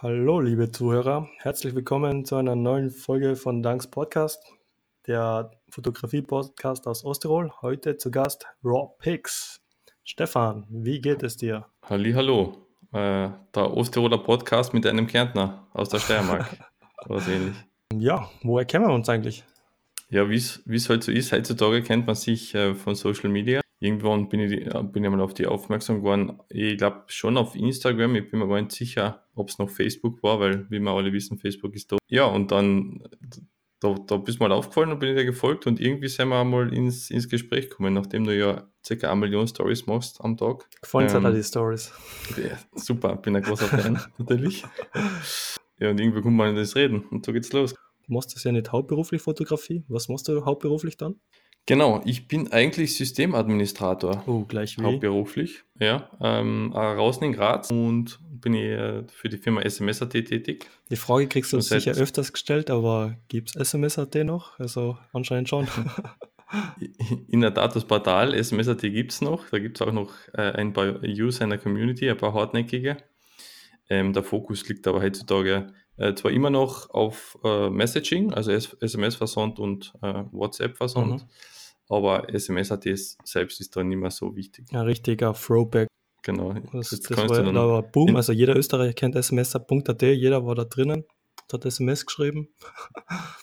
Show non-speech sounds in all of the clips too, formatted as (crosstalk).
Hallo, liebe Zuhörer. Herzlich willkommen zu einer neuen Folge von Danks Podcast, der Fotografie-Podcast aus Osttirol. Heute zu Gast Raw Pics. Stefan, wie geht es dir? Halli, hallo. Äh, der Osttiroler Podcast mit einem Kärntner aus der Steiermark. (laughs) So ähnlich. Ja, woher kennen wir uns eigentlich? Ja, wie es halt so ist, heutzutage kennt man sich äh, von Social Media. Irgendwann bin ich, bin ich mal auf die aufmerksam geworden. Ich glaube schon auf Instagram, ich bin mir gar nicht sicher, ob es noch Facebook war, weil, wie wir alle wissen, Facebook ist da. Ja, und dann, da, da bist du mal aufgefallen und bin ich dir gefolgt und irgendwie sind wir mal ins, ins Gespräch gekommen, nachdem du ja ca. eine Million Stories machst am Tag. Gefallen ähm, die Stories. Ja, super, bin ein großer Fan, (laughs) natürlich. Ja, und irgendwie kommt man in das Reden und so geht's los. Du machst das ja nicht hauptberuflich Fotografie. Was machst du hauptberuflich dann? Genau, ich bin eigentlich Systemadministrator. Oh, gleich wie. Hauptberuflich, ja. Ähm, draußen in Graz und bin äh, für die Firma SMS.at tätig. Die Frage kriegst du sicher öfters gestellt, aber gibt es SMS.at noch? Also anscheinend schon. (laughs) In der Tat, das Portal SMS.at gibt es noch. Da gibt es auch noch äh, ein paar User in der Community, ein paar hartnäckige. Ähm, der Fokus liegt aber heutzutage äh, zwar immer noch auf äh, Messaging, also SMS-Versand und äh, WhatsApp-Versand, mhm. Aber SMS-AT selbst ist da nicht mehr so wichtig. Ein richtiger Throwback. Genau. Das, das war, da war Boom, also jeder Österreicher kennt SMS.at, jeder war da drinnen, hat SMS geschrieben. (laughs)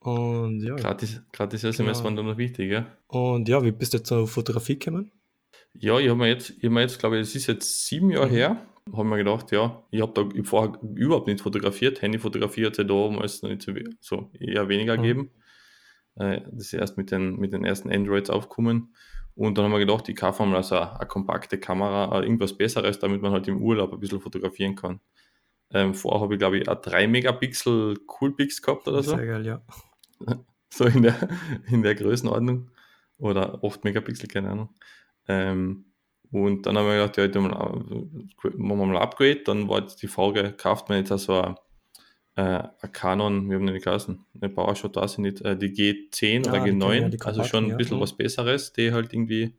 Und ja. Gratis, gratis SMS ja. waren dann noch wichtig, ja. Und ja, wie bist du zur Fotografie gekommen? Ja, ich habe mir jetzt, ich hab mir jetzt, glaube ich, es ist jetzt sieben Jahre mhm. her, habe mir gedacht, ja, ich habe da vorher überhaupt nicht fotografiert. Handyfotografie hat es ja da damals noch nicht so, so eher weniger mhm. gegeben. Äh, das ist erst mit den, mit den ersten Androids aufgekommen. Und dann haben wir gedacht, ich kaufe mal also eine, eine kompakte Kamera, äh, irgendwas Besseres, damit man halt im Urlaub ein bisschen fotografieren kann. Ähm, vorher habe ich, glaube ich, eine 3 Megapixel Coolpix gehabt oder so. Sehr geil, ja. (laughs) So in der, in der Größenordnung. Oder 8 Megapixel, keine Ahnung. Ähm, und dann haben wir gedacht, ja, machen wir mal ein Upgrade. Dann war jetzt die Frage, kauft man jetzt also ein, äh, Canon, wir haben nicht geheißen, eine Powershot da sind nicht, äh, die G10 ja, oder G9, ja, also schon ein bisschen ja. was Besseres, die halt irgendwie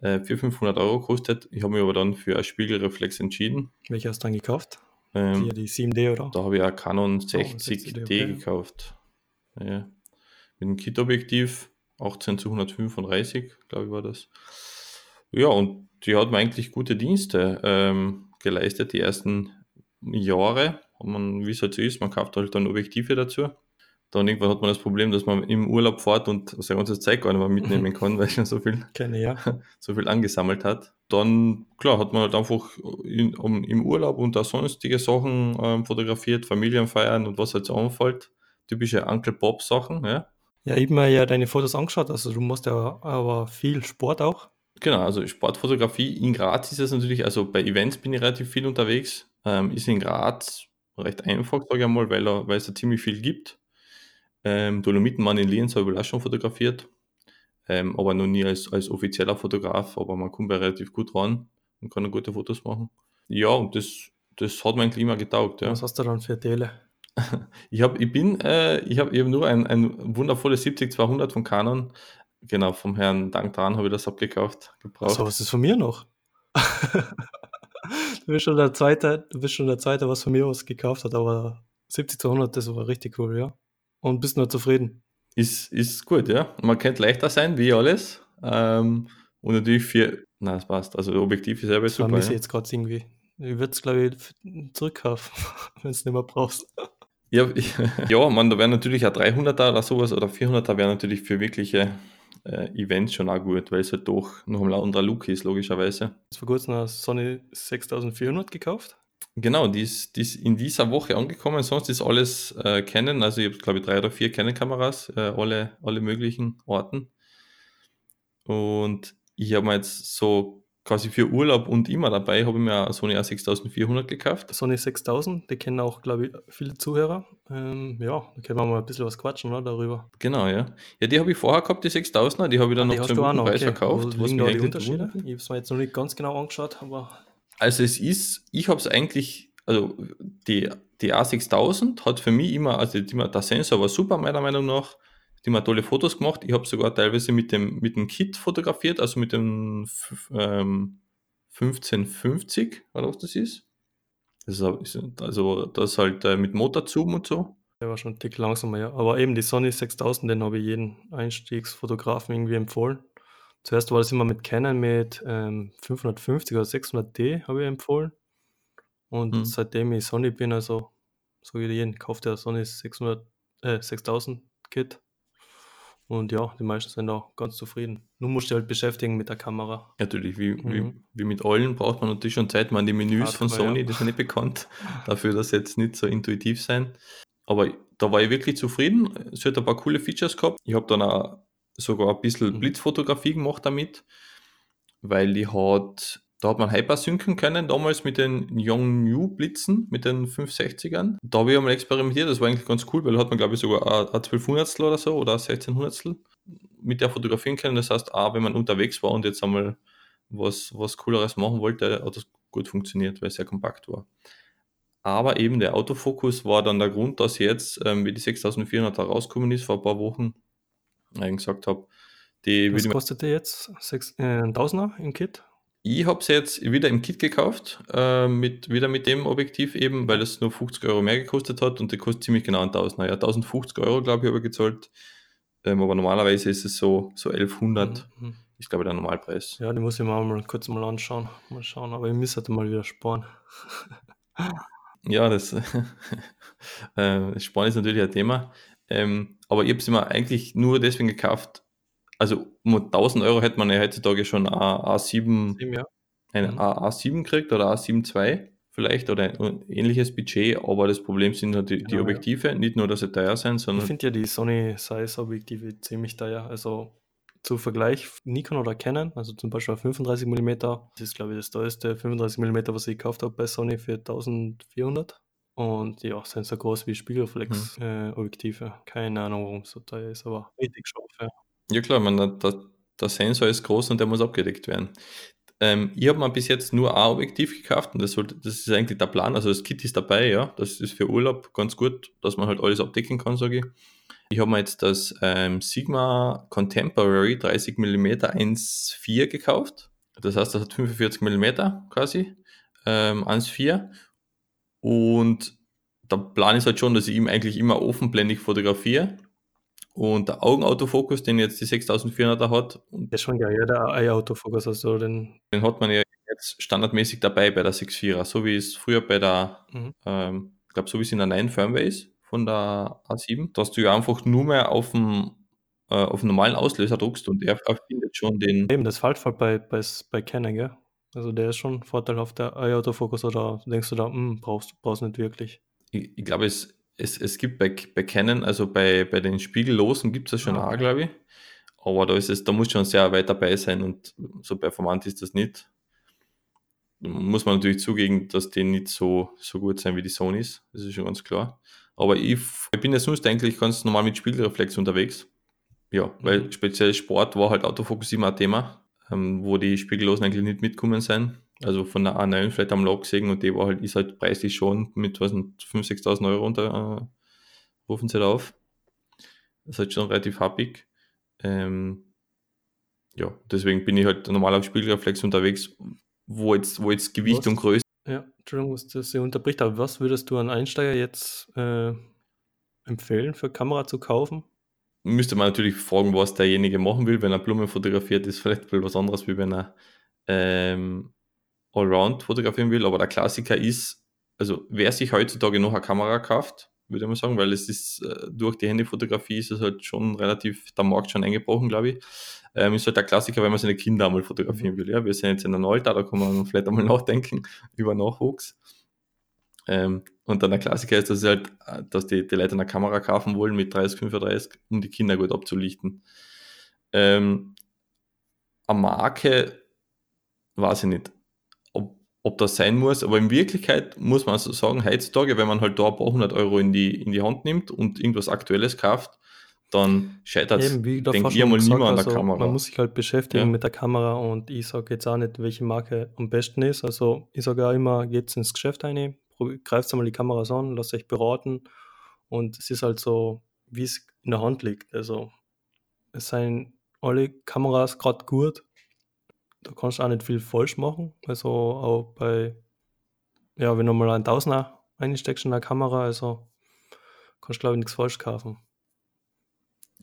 äh, 400, 500 Euro kostet. Ich habe mich aber dann für eine Spiegelreflex entschieden. Welche hast du dann gekauft? Ähm, die, die 7D oder? Da habe ich ein Canon 60D, oh, 60D okay. gekauft. Ja. Mit einem Kit-Objektiv, 18 zu 135, glaube ich war das. Ja, und die hat mir eigentlich gute Dienste ähm, geleistet, die ersten Jahre. Wie es halt so ist, man kauft halt dann Objektive dazu. Dann irgendwann hat man das Problem, dass man im Urlaub fährt und sein ganzes Zeug gar nicht mehr mitnehmen (laughs) kann, weil schon so viel, Keine, ja. (laughs) so viel angesammelt hat. Dann, klar, hat man halt einfach in, um, im Urlaub und auch sonstige Sachen ähm, fotografiert, Familienfeiern und was halt so anfällt. Typische Uncle Bob Sachen, ja. Ja, ich habe mir ja deine Fotos angeschaut, also du machst ja aber viel Sport auch. Genau, also Sportfotografie in Graz ist es natürlich, also bei Events bin ich relativ viel unterwegs. Ähm, ist in Graz recht einfach, sage ich einmal, weil, weil es da ziemlich viel gibt. Ähm, Dolomitenmann in Lienz habe ich auch schon fotografiert, ähm, aber noch nie als, als offizieller Fotograf, aber man kommt ja relativ gut ran und kann gute Fotos machen. Ja, und das, das hat mein Klima getaugt. Ja. Was hast du dann für Tele? (laughs) ich, hab, ich bin, äh, ich habe eben nur ein, ein wundervolles 70-200 von Canon Genau, vom Herrn Dank dran habe ich das abgekauft. Gebraucht. So, was ist von mir noch? (laughs) du bist schon der Zweite, du bist schon der Zweite, was von mir was gekauft hat, aber 70 zu 100, das war richtig cool, ja. Und bist nur zufrieden. Ist, ist gut, ja. Man könnte leichter sein, wie alles. Ähm, und natürlich für, na, es passt. Also Objektiv ist selber super. Ich ja. jetzt gerade irgendwie. Ich würde es, glaube ich, zurückkaufen, (laughs) wenn es nicht mehr brauchst. Ja, (laughs) ja man, da wäre natürlich ein 300er oder sowas oder 400er wäre natürlich für wirkliche äh, Events schon auch gut, weil es halt doch noch ein anderer Look ist, logischerweise. Hast vor kurzem eine Sony 6400 gekauft? Genau, die ist, die ist in dieser Woche angekommen. Sonst ist alles äh, Canon. Also ich habe, glaube ich, drei oder vier Canon-Kameras, äh, alle, alle möglichen Orten. Und ich habe mir jetzt so quasi für Urlaub und immer dabei habe ich mir eine Sony A6400 gekauft. Sony 6000, die kennen auch, glaube ich, viele Zuhörer. Ähm, ja, da können wir mal ein bisschen was quatschen oder, darüber. Genau, ja. Ja, die habe ich vorher gehabt, die 6000er, die habe ich dann ah, noch zum guten Preis okay. verkauft. Wo was da die Unterschiede? Ich habe es mir jetzt noch nicht ganz genau angeschaut, aber... Also es ist, ich habe es eigentlich, also die, die A6000 hat für mich immer, also die, der Sensor war super meiner Meinung nach, die haben tolle Fotos gemacht. Ich habe sogar teilweise mit dem, mit dem Kit fotografiert, also mit dem ähm, 1550, oder was das ist. Also, also das halt äh, mit Motorzoom und so. Der war schon Tick langsamer, ja. Aber eben die Sony 6000, den habe ich jeden Einstiegsfotografen irgendwie empfohlen. Zuerst war das immer mit Canon mit ähm, 550 oder 600D, habe ich empfohlen. Und Hm. seitdem ich Sony bin, also so wie jeden, kauft der Sony 600, äh, 6000 Kit. Und ja, die meisten sind auch ganz zufrieden. Nun musst du halt beschäftigen mit der Kamera. Natürlich, wie, wie, Mhm. wie mit allen braucht man natürlich schon Zeit. Man die Menüs von Hardcore, ja. Sony, die sind nicht bekannt (laughs) dafür, dass sie jetzt nicht so intuitiv sein. Aber da war ich wirklich zufrieden. Es hat ein paar coole Features gehabt. Ich habe dann auch sogar ein bisschen Mhm. Blitzfotografie gemacht damit, weil die hat, da hat man hypersynken können, damals mit den Young New Blitzen, mit den 560ern. Da habe ich einmal experimentiert, das war eigentlich ganz cool, weil da hat man, glaube ich, sogar ein, ein 1200 oder so oder ein 1600 mit der fotografieren können. Das heißt, auch wenn man unterwegs war und jetzt einmal was, was Cooleres machen wollte, hat das gut funktioniert, weil es sehr kompakt war. Aber eben der Autofokus war dann der Grund, dass jetzt, ähm, wie die 6400 da rausgekommen ist, vor ein paar Wochen, eigentlich gesagt habe, die Was ich, kostet der jetzt? Sechs, äh, ein Tausender im Kit? Ich habe sie jetzt wieder im Kit gekauft, äh, mit, wieder mit dem Objektiv eben, weil es nur 50 Euro mehr gekostet hat und die kostet ziemlich genau 1000. Ja, 1050 Euro, glaube ich, habe ich gezahlt. Ähm, aber normalerweise ist es so, so 1100, Mhm, mhm. ist glaube ich der Normalpreis. Ja, die muss ich mir auch mal kurz mal anschauen. Mal schauen, aber ich müsste halt mal wieder sparen. (laughs) Ja, das, (laughs) äh, Sparen ist natürlich ein Thema. Ähm, aber ich habe sie mir eigentlich nur deswegen gekauft. Also um 1000 Euro hätte man ja heutzutage schon ein A7, Sieben, ja. ein Mhm. A7 kriegt oder A7 II vielleicht oder ein ähnliches Budget. Aber das Problem sind halt die, die Genau, ja. Objektive. Nicht nur, dass sie teuer sind, Ich sondern finde ja die Sony Size Objektive ziemlich teuer. Also zu Vergleich Nikon oder Canon, also zum Beispiel 35 mm, das ist glaube ich das teuerste 35 mm, was ich gekauft habe bei Sony für 1400. Und ja, sind so groß wie Spiegelreflex äh, Objektive. Keine Ahnung, warum es so teuer ist, aber richtig scharf, ja. Ja klar, man, der, der Sensor ist groß und der muss abgedeckt werden. Ähm, ich habe mir bis jetzt nur ein Objektiv gekauft und das, sollte, das ist eigentlich der Plan. Also das Kit ist dabei, ja. Das ist für Urlaub ganz gut, dass man halt alles abdecken kann, sage ich. Ich habe mir jetzt das ähm, Sigma Contemporary 30 mm 1.4 gekauft. Das heißt, das hat 45 mm quasi, ähm, 1.4. Und der Plan ist halt schon, dass ich ihm eigentlich immer offenblendig fotografiere. Und der Augenautofokus, den jetzt die 6400er hat, und Der ist schon geil, ja, der Eye-Autofokus, also den, den hat man ja jetzt standardmäßig dabei bei der 6.4er, so wie es früher bei der, mhm. ähm, ich glaube, so wie es in der 9 Firmware ist von der A7, dass du ja einfach nur mehr auf dem, äh, auf den normalen Auslöser druckst und er findet schon den, eben das Faltfall bei, bei, bei Canon, gell? Also der ist schon vorteilhaft, der Eye-Autofokus, oder denkst du da, hm, brauchst, brauchst nicht wirklich? ich, ich glaube, es, es, es gibt bei, bei Canon, also bei, bei den Spiegellosen gibt es das schon Ah, auch, glaube ich. Aber da ist es, da muss schon sehr weit dabei sein und so performant ist das nicht. Muss man natürlich zugeben, dass die nicht so, so gut sein wie die Sonys. Das ist schon ganz klar. Aber ich, ich bin ja sonst eigentlich ganz normal mit Spiegelreflex unterwegs. Ja, weil Mhm. speziell Sport war halt Autofokus immer ein Thema, ähm, wo die Spiegellosen eigentlich nicht mitkommen sind. Also von der A9 vielleicht am Log gesehen und die war halt, ist halt preislich schon mit was 5.000, 6.000 Euro unter, äh, rufen sie da auf. Das ist halt schon relativ happig. Ähm, ja, deswegen bin ich halt normal auf Spiegelreflex unterwegs, wo jetzt, wo jetzt Gewicht Was? und Größe Ja, Entschuldigung, dass das Sie unterbricht, aber was würdest du an Einsteiger jetzt äh, empfehlen, für Kamera zu kaufen? müsste man natürlich fragen, was derjenige machen will. Wenn er Blumen fotografiert, ist vielleicht was anderes, wie wenn er ähm, Allround fotografieren will. Aber der Klassiker ist, also wer sich heutzutage noch eine Kamera kauft, würde ich mal sagen, weil es ist äh, durch die Handyfotografie ist es halt schon relativ, der Markt schon eingebrochen, glaube ich. Ähm, ist halt der Klassiker, wenn man seine Kinder einmal fotografieren will. Ja, wir sind jetzt in einem Alter, da kann man vielleicht einmal (laughs) nachdenken über Nachwuchs. Ähm, und dann der Klassiker ist, dass, halt, äh, dass die, die Leute eine Kamera kaufen wollen mit 30, 35, um die Kinder gut abzulichten. Ähm, eine Marke, weiß ich nicht, ob, das sein muss, aber in Wirklichkeit muss man so sagen, heutzutage, wenn man halt da ein paar hundert Euro in die, in die Hand nimmt und irgendwas Aktuelles kauft, dann scheitert es. Denkt ihr mal niemand an der also Kamera. man muss sich halt beschäftigen Ja. mit der Kamera und ich sage jetzt auch nicht, welche Marke am besten ist. Also ich sage auch immer, geht ins Geschäft rein, greift einmal die Kameras an, lasst euch beraten und es ist halt so, wie es in der Hand liegt. Also es seien alle Kameras gerade gut, da kannst du auch nicht viel falsch machen. Also auch bei ja, wenn du mal einen Tausender einsteckst in der Kamera, also kannst du glaube ich nichts falsch kaufen.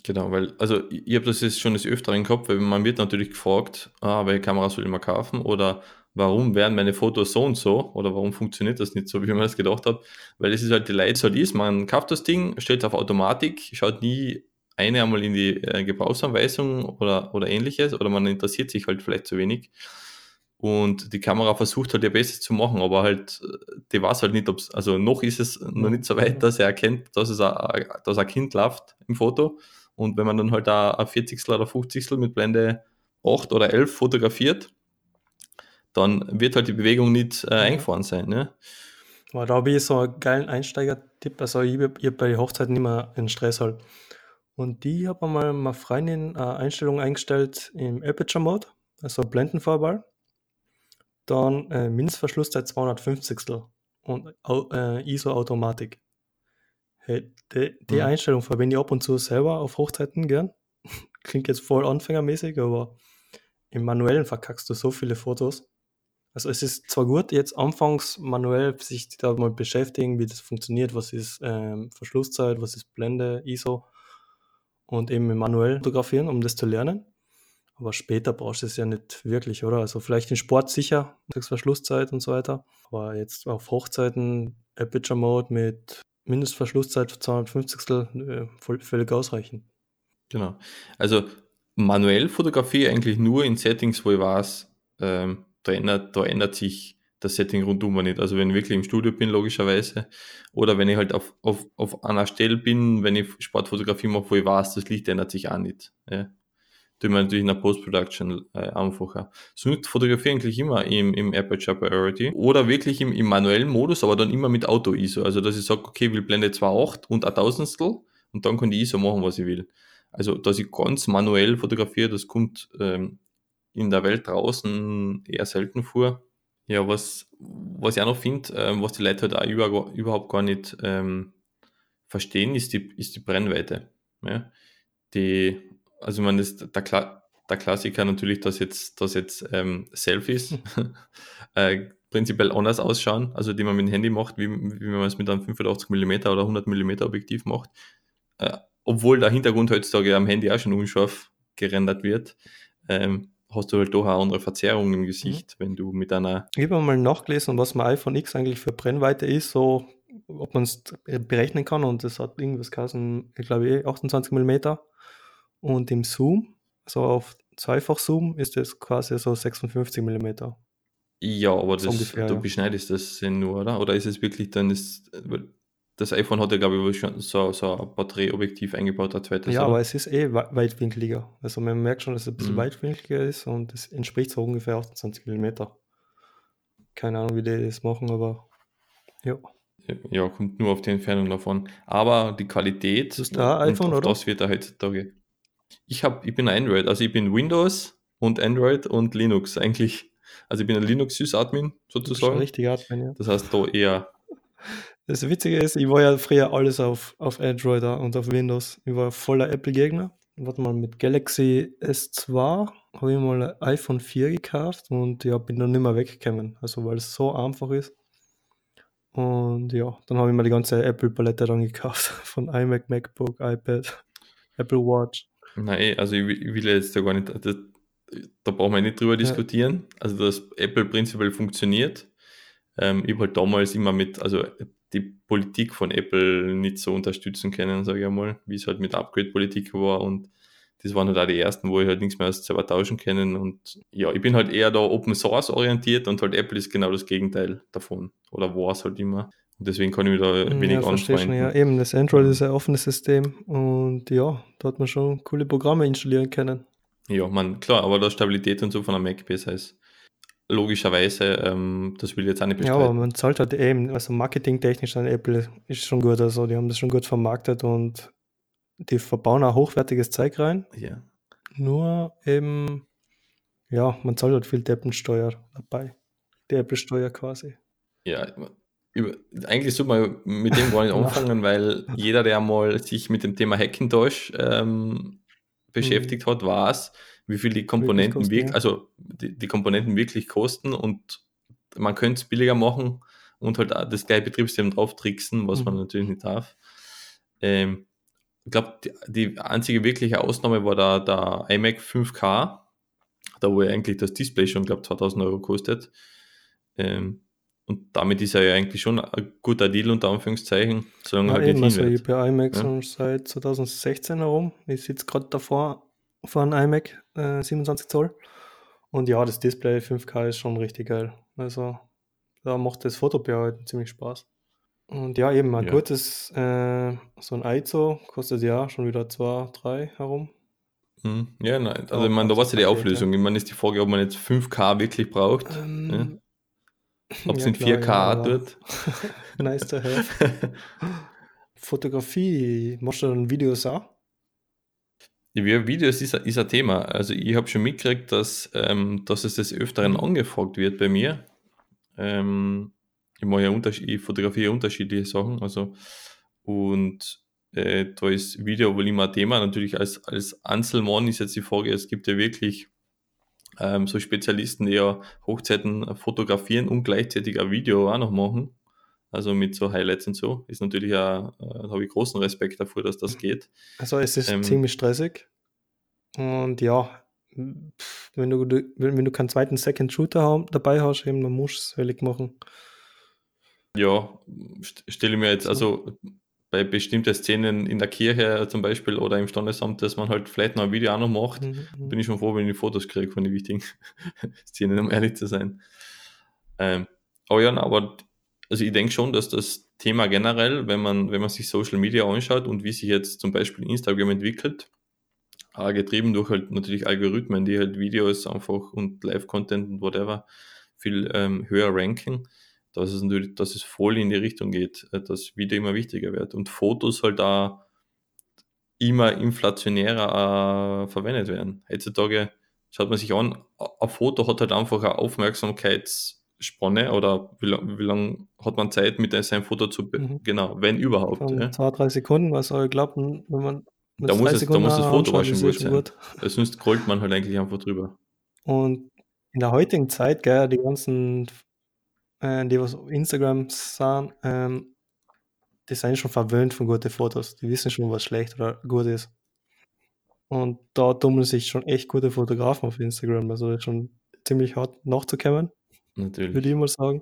Genau, weil, also ich habe das jetzt schon des Öfteren Kopf, weil man wird natürlich gefragt, ah, welche Kamera soll ich mal kaufen oder warum werden meine Fotos so und so oder warum funktioniert das nicht so, wie man das gedacht hat, weil es ist halt die Leute so ist, man kauft das Ding, stellt es auf Automatik, schaut nie eine einmal in die äh, Gebrauchsanweisung oder, oder ähnliches oder man interessiert sich halt vielleicht zu wenig und die Kamera versucht halt ihr Bestes zu machen, aber halt, die weiß halt nicht, ob es, also noch ist es noch nicht so weit, dass er erkennt, dass es ein, dass ein Kind läuft im Foto. Und wenn man dann halt ein 40 oder 50 mit Blende 8 oder 11 fotografiert, dann wird halt die Bewegung nicht äh, eingefahren sein. Ne? Aber da habe ich so einen geilen Einsteiger-Tipp. Also ich habe hab bei Hochzeiten immer einen Stress halt. Und die habe mal meine Freundin eine Einstellung eingestellt im Aperture Mode, also Blendenvorball dann äh, Mindestverschlusszeit 250 und äh, ISO-Automatik. Hey, die, die mhm. Einstellung verwende ich ab und zu selber auf Hochzeiten gern. (laughs) Klingt jetzt voll anfängermäßig, aber im Manuellen verkackst du so viele Fotos. Also es ist zwar gut, jetzt anfangs manuell sich da mal beschäftigen, wie das funktioniert, was ist ähm, Verschlusszeit, was ist Blende, ISO und eben manuell fotografieren, um das zu lernen. Aber später brauchst du es ja nicht wirklich, oder? Also vielleicht in Sport sicher, Verschlusszeit und so weiter. Aber jetzt auf Hochzeiten Aperture Mode mit Mindestverschlusszeit 250 äh, völlig ausreichend. Genau. Also manuell Fotografie eigentlich nur in Settings, wo ich weiß, ähm, da, ändert, da ändert sich das Setting rundum nicht. Also wenn ich wirklich im Studio bin, logischerweise, oder wenn ich halt auf, auf, auf einer Stelle bin, wenn ich Sportfotografie mache, wo ich weiß, das Licht ändert sich auch nicht. Ja tun wir natürlich in der Post-Production äh, einfacher. Sonst fotografiere eigentlich immer im, im Aperture Priority oder wirklich im, im manuellen Modus, aber dann immer mit Auto-ISO. Also, dass ich sage, okay, ich will Blende 2.8 und ein Tausendstel und dann kann die ISO machen, was ich will. Also, dass ich ganz manuell fotografiere, das kommt ähm, in der Welt draußen eher selten vor. Ja, was, was ich auch noch finde, ähm, was die Leute halt auch über, überhaupt gar nicht ähm, verstehen, ist die, ist die Brennweite. Ja? Die, also man ist der, Kla der Klassiker natürlich, dass jetzt, dass jetzt ähm, Selfies (laughs) (laughs) äh, prinzipiell anders ausschauen, also die man mit dem Handy macht, wie, wie man es mit einem 85 mm oder 100 mm Objektiv macht. Äh, obwohl der Hintergrund heutzutage am Handy auch schon unscharf gerendert wird, ähm, hast du halt doch eine andere Verzerrung im Gesicht, mhm. wenn du mit einer. Ich habe mal nachgelesen, was mein iPhone X eigentlich für Brennweite ist, so ob man es berechnen kann und das hat irgendwas kosten, ich glaube 28 mm und im Zoom, so auf zweifach Zoom, ist es quasi so 56 mm. Ja, aber das, ungefähr, du ja. beschneidest das nur, oder? Oder ist es wirklich dann, ist, das iPhone hat ja, glaube ich, schon so, so ein Porträtobjektiv eingebaut, ein zweites. Ja, oder? aber es ist eh weitwinkliger. Also man merkt schon, dass es ein bisschen mhm. weitwinkliger ist und es entspricht so ungefähr 28 mm. Keine Ahnung, wie die das machen, aber ja. Ja, kommt nur auf die Entfernung davon. Aber die Qualität, das ist da iPhone, oder? das wird da heutzutage ich, hab, ich bin Android, also ich bin Windows und Android und Linux eigentlich. Also ich bin ein Linux-Sys-Admin sozusagen. Richtig Admin, ja. Das heißt da eher. Das Witzige ist, ich war ja früher alles auf, auf Android und auf Windows. Ich war voller Apple-Gegner. Warte mal, mit Galaxy S2 habe ich mal ein iPhone 4 gekauft und ja, bin dann nicht mehr weggekommen. Also weil es so einfach ist. Und ja, dann habe ich mir die ganze Apple-Palette dann gekauft. (laughs) Von iMac, MacBook, iPad, Apple Watch. Nein, also ich, ich will jetzt da gar nicht, das, da brauchen wir nicht drüber diskutieren. Ja. Also, dass Apple prinzipiell funktioniert. Ähm, ich habe halt damals immer mit, also die Politik von Apple nicht so unterstützen können, sage ich einmal, wie es halt mit Upgrade-Politik war und das waren halt auch die ersten, wo ich halt nichts mehr als selber tauschen können und ja, ich bin halt eher da Open Source orientiert und halt Apple ist genau das Gegenteil davon oder war es halt immer. Und deswegen kann ich mich da wenig ja, anfreunden. Ja, eben, das Android ist ein offenes System und ja, da hat man schon coole Programme installieren können. Ja, man, klar, aber da Stabilität und so von einem Mac besser ist. Logischerweise, ähm, das will ich jetzt auch nicht bestreiten. Ja, aber man zahlt halt eben, also marketingtechnisch an Apple ist schon gut, also die haben das schon gut vermarktet und die verbauen auch hochwertiges Zeug rein. Ja. Nur eben, ja, man zahlt halt viel Deppensteuer dabei. Die Apple-Steuer quasi. Ja, über, eigentlich sollte man mit dem gar nicht (laughs) anfangen, weil jeder, der mal sich mit dem Thema Hackintosh ähm, beschäftigt mhm. hat, weiß, wie viel die Komponenten wirklich, kosten, wirklich also die, die, Komponenten wirklich kosten und man könnte es billiger machen und halt das gleiche Betriebssystem drauf tricksen, was man Mhm. natürlich nicht darf. Ähm, ich glaube, die, die einzige wirkliche Ausnahme war der, der iMac 5K, da wo ja eigentlich das Display schon, glaube 2000 Euro kostet. Ähm, und damit ist er ja eigentlich schon ein guter Deal unter Anführungszeichen, solange Ja, er halt eben, nicht also ich ja iMac Ja. schon seit 2016 herum. Ich sitze gerade davor einem iMac äh, 27 Zoll. Und ja, das Display 5K ist schon richtig geil. Also da macht das Fotobearbeiten ziemlich Spaß. Und ja, eben ein Ja. gutes, äh, so ein ISO kostet ja schon wieder 2, 3 herum. Mhm. Ja, nein, also ich meine, da war es ja die Auflösung. Ich meine, ist die Frage, ob man jetzt 5K wirklich braucht, Ähm, ob es ja, in klar, 4K ja, tut. (laughs) nice to have. (laughs) Fotografie, machst du dann Videos auch? Ja, Videos ist, ein- ist ein Thema. Also ich habe schon mitgekriegt, dass, ähm, dass es des Öfteren angefragt wird bei mir. Ähm, ich mache ja ich fotografiere unterschiedliche Sachen. Also, und äh, da ist Video wohl immer ein Thema. Natürlich als, als Einzelmann ist jetzt die Frage, es gibt ja wirklich ähm, so Spezialisten, die ja Hochzeiten fotografieren und gleichzeitig ein Video auch noch machen. Also mit so Highlights und so. Ist natürlich auch, äh, da habe ich großen Respekt davor, dass das geht. Also es ist Ähm, ziemlich stressig. Und ja, wenn du, wenn, du keinen zweiten Second Shooter haben, dabei hast, eben, dann musst du es hellig machen. Ja, st- stelle ich mir jetzt So. also bei bestimmten Szenen in der Kirche zum Beispiel oder im Standesamt, dass man halt vielleicht noch ein Video auch noch macht, Mhm, mhm. bin ich schon froh, wenn ich Fotos kriege von den wichtigen (laughs) Szenen, um ehrlich zu sein. Ähm, aber ja, aber also ich denke schon, dass das Thema generell, wenn man, wenn man sich Social Media anschaut und wie sich jetzt zum Beispiel Instagram entwickelt, äh, getrieben durch halt natürlich Algorithmen, die halt Videos einfach und Live-Content und whatever viel ähm, höher ranken, dass es natürlich, dass es voll in die Richtung geht, äh, dass Video immer wichtiger wird und Fotos halt da immer inflationärer äh, verwendet werden. Heutzutage schaut man sich an, ein Foto hat halt einfach eine Aufmerksamkeitsspanne oder wie lange lang hat man Zeit, mit seinem Foto zu, Mhm. genau, wenn überhaupt. Von Ja. zwei, drei Sekunden, also ich glaube, wenn man Da muss es- da muss das Foto auch schon eh gut sein. Sonst scrollt man halt eigentlich einfach drüber. Und in der heutigen Zeit, gell, die ganzen, äh, die was auf Instagram sind, ähm, die sind schon verwöhnt von guten Fotos. Die wissen schon, was schlecht oder gut ist. Und da tummeln sich schon echt gute Fotografen auf Instagram. Also das ist schon ziemlich hart nachzukommen, Natürlich. würde ich mal sagen.